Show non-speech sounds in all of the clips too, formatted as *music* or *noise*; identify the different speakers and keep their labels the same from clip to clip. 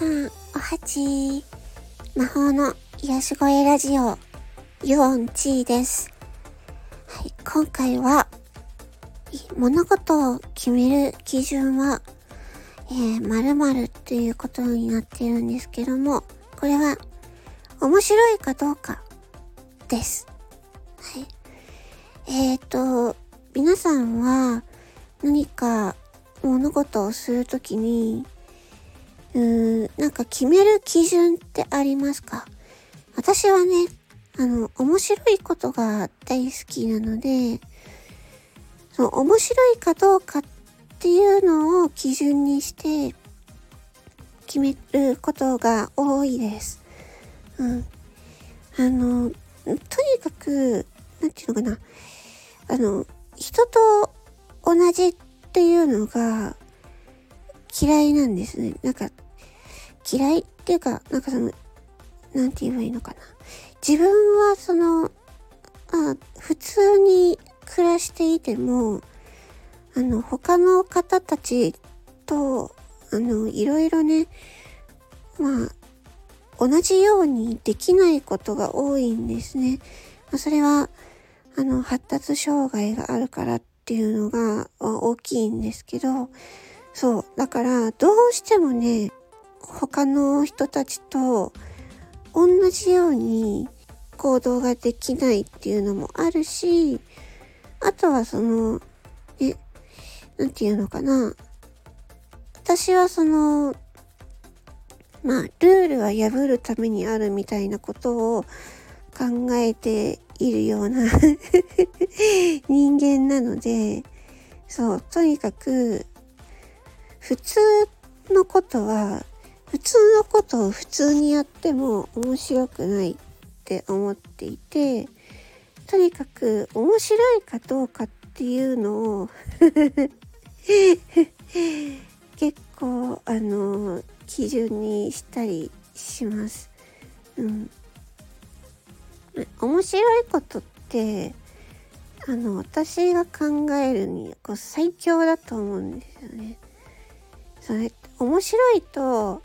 Speaker 1: さん、おはち魔法の癒し声ラジオ、ユオンチーです。はい、今回は、物事を決める基準は、えー、〇〇っていうことになってるんですけども、これは、面白いかどうか、です。はい。えっ、ー、と、皆さんは、何か物事をするときに、うーん、なんか決める基準ってありますか？私はね、あの、面白いことが大好きなので、その面白いかどうかっていうのを基準にして決めることが多いです。うん。あの、とにかく、なんていうのかな。あの、人と同じっていうのが嫌いなんですね。なんか、嫌いっていうか、なんかその、なんて言えばいいのかな。自分はその、あ普通に暮らしていても、あの、他の方たちと、あの、いろいろね、まあ、同じようにできないことが多いんですね。まあ、それは、あの、発達障害があるからっていうのが大きいんですけど、そう。だから、どうしてもね、他の人たちと同じように行動ができないっていうのもあるし、あとはその、え、なんていうのかな。私はその、まあ、ルールは破るためにあるみたいなことを考えているような *laughs* 人間なので、そう、とにかく、普通のことは、普通のことを普通にやっても面白くないって思っていて、とにかく面白いかどうかっていうのを *laughs* 結構あの基準にしたりします。うん。面白いことってあの私が考えるにこう最強だと思うんですよね。それ面白いと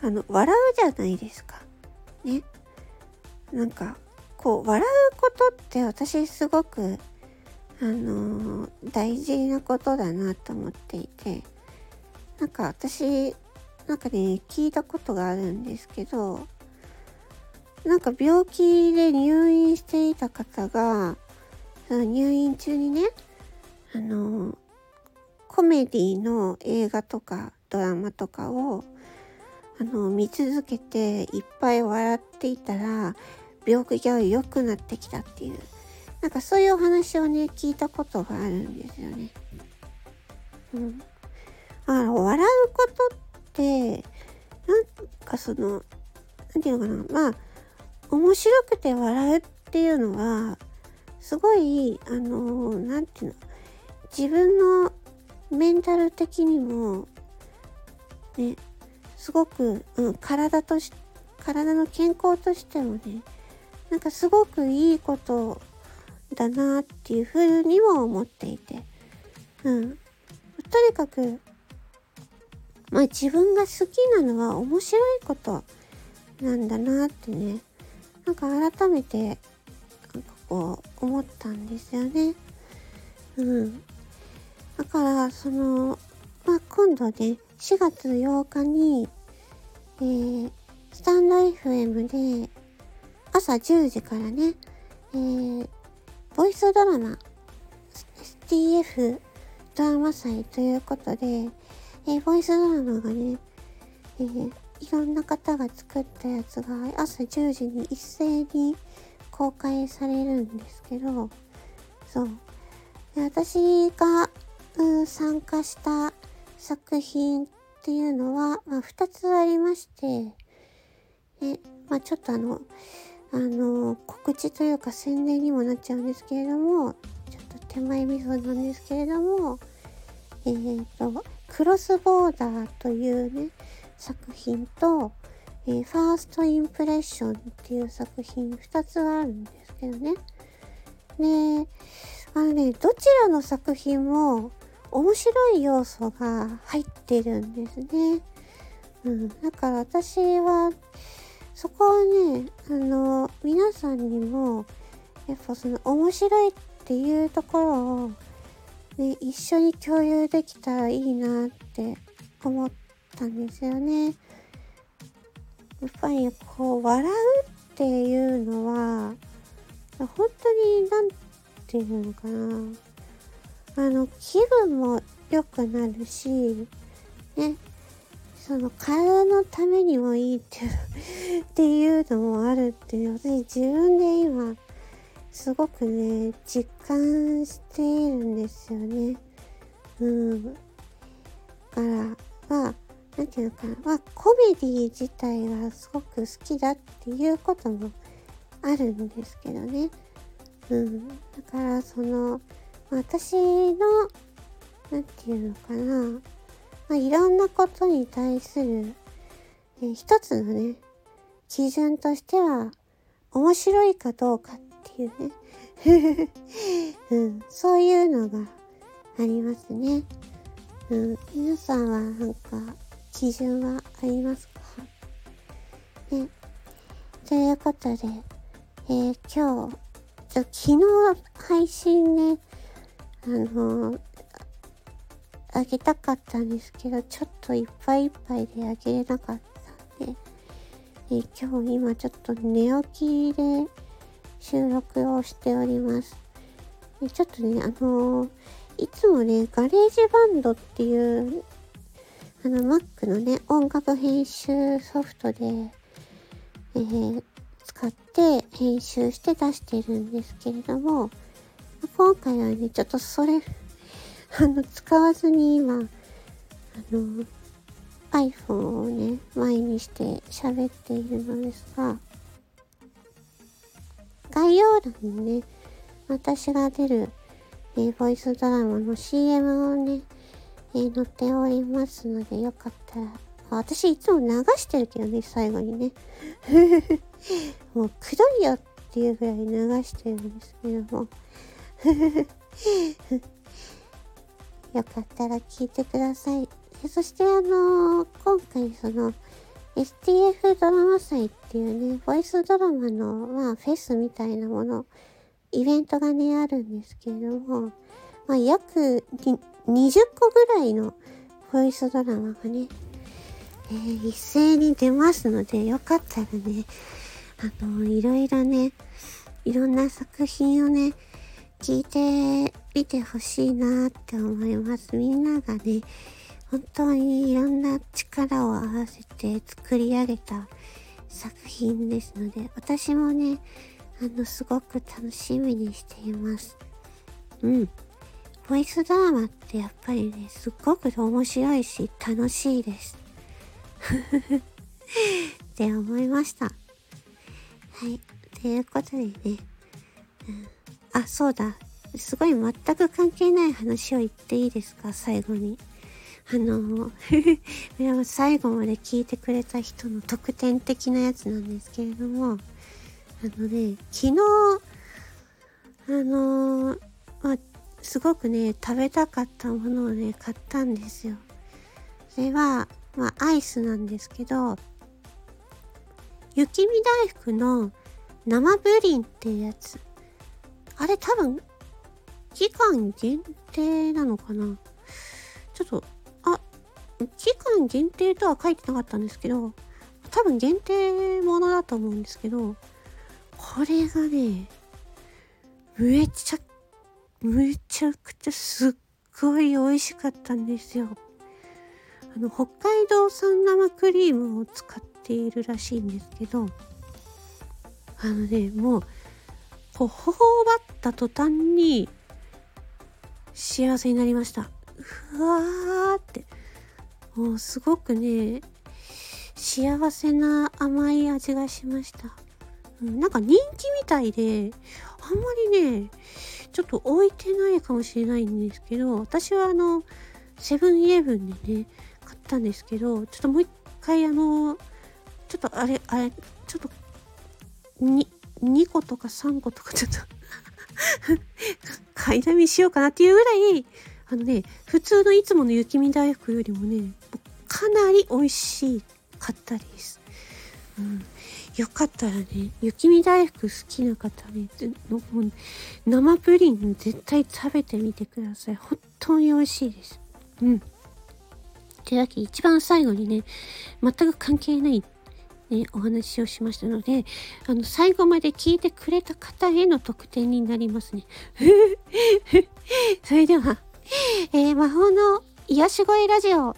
Speaker 1: あの笑うじゃないですか。ね。なんかこう笑うことって私すごくあの大事なことだなと思っていてなんか私なんかね聞いたことがあるんですけどなんか病気で入院していた方がその入院中にねあのコメディの映画とかドラマとかをあの見続けていっぱい笑っていたら病気が良くなってきたっていうなんかそういうお話をね聞いたことがあるんですよね。うん。あ笑うことってなんかその何て言うのかなまあ面白くて笑うっていうのはすごいあの何て言うの自分のメンタル的にもねすごく、うん、体とし体の健康としてもねなんかすごくいいことだなっていうふうにも思っていてうん。とにかくまあ自分が好きなのは面白いことなんだなってねなんか改めてなんかこう思ったんですよね。うん。だからそのまあ今度ね4月8日にえー、スタンド FM で朝10時からね、えー、ボイスドラマ STF ドラマ祭ということで、えー、ボイスドラマがね、えー、いろんな方が作ったやつが朝10時に一斉に公開されるんですけど、そう。で私が、うん、参加した作品っていうのは、まあ、2つありまして、でまあ、ちょっとあの、あの告知というか宣伝にもなっちゃうんですけれどもちょっと手前味噌なんですけれどもえっ、ー、とクロスボーダーというね作品と、えー、ファーストインプレッションっていう作品2つがあるんですけどね。であのねどちらの作品も面白い要素が入ってるんですね。うん、だから私はそこはねあの皆さんにもやっぱその面白いっていうところを、ね、一緒に共有できたらいいなって思ったんですよね。やっぱりこう笑うっていうのは本当に何て言うのかな。あの気分も良くなるしねその体のためにもいいっていう *laughs* っていうのもあるっていうので自分で今すごくね実感しているんですよね。うん。だからまあ何て言うのかなまあコメディ自体がすごく好きだっていうこともあるんですけどね。うん。だからその私の何て言うのかな。まあ、いろんなことに対する、え一つのね、基準としては、面白いかどうかっていうね、*laughs* うん、そういうのがありますね。うん、皆さんはなんか基準はありますか？ね。ということで、えー、今日、昨日配信ね、あのーあげたかったんですけど、ちょっといっぱいいっぱいであげれなかったんで、え今日今ちょっと寝起きで収録をしております。えちょっとね、あのー、いつもね、 GarageBand っていう、あの、Mac のね、音楽編集ソフトで、えー、使って編集して出してるんですけれども、今回はね、ちょっとそれ、*laughs* あの、使わずに今、あの、iPhone をね、前にして喋っているのですが、概要欄にね、私が出る、えー、ボイスドラマの CM をね、えー、載っておりますので、よかったら、私いつも流してるけどね、最後にね。*laughs* もう、くどいよっていうぐらい流してるんですけども。よかったら聞いてください。そしてあのー、今回その STF ドラマ祭っていうね、ボイスドラマの、まあ、フェスみたいなもの、イベントがね、あるんですけれども、まあ、約20個ぐらいのボイスドラマがね、えー、一斉に出ますので、よかったらね、あのー、いろいろね、いろんな作品をね、聞いてみてほしいなって思います。みんながね、本当にいろんな力を合わせて作り上げた作品ですので、私もね、あの、すごく楽しみにしています。うん。ボイスドラマってやっぱりね、すっごく面白いし、楽しいです。*laughs* って思いました。はい。ということでね、あ、そうだ。すごい全く関係ない話を言っていいですか？最後に。あの、*laughs* 最後まで聞いてくれた人の特典的なやつなんですけれども、あのね、昨日、あのまあ、すごくね、食べたかったものをね、買ったんですよ。それは、まあ、アイスなんですけど、雪見大福の生プリンっていうやつ。あれ多分、期間限定なのかな？ちょっと、あ、期間限定とは書いてなかったんですけど、多分限定ものだと思うんですけど、これがね、めちゃ、めちゃくちゃすっごい美味しかったんですよ。あの、北海道産生クリームを使っているらしいんですけど、あのね、もう、こう頬張った途端に幸せになりました。ふわーって。もうすごくね幸せな甘い味がしました、うん、なんか人気みたいであんまりねちょっと置いてないかもしれないんですけど私はあのセブンイレブンでね買ったんですけどちょっともう一回あのちょっとあれあれちょっとに2個とか3個とかちょっと *laughs* 買いだめしようかなっていうぐらい、あのね、普通のいつもの雪見大福よりもね、かなり美味しかったです。うん、よかったらね、雪見大福好きな方ね、生プリン絶対食べてみてください。本当に美味しいです。うん。というわけ一番最後にね、全く関係ないね、お話をしましたので、あの、最後まで聞いてくれた方への特典になりますね。*laughs* それでは、えー、魔法の癒し声ラジオ、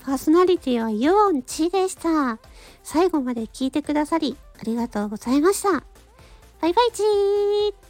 Speaker 1: パーソナリティはユオンチでした。最後まで聞いてくださり、ありがとうございました。バイバイチー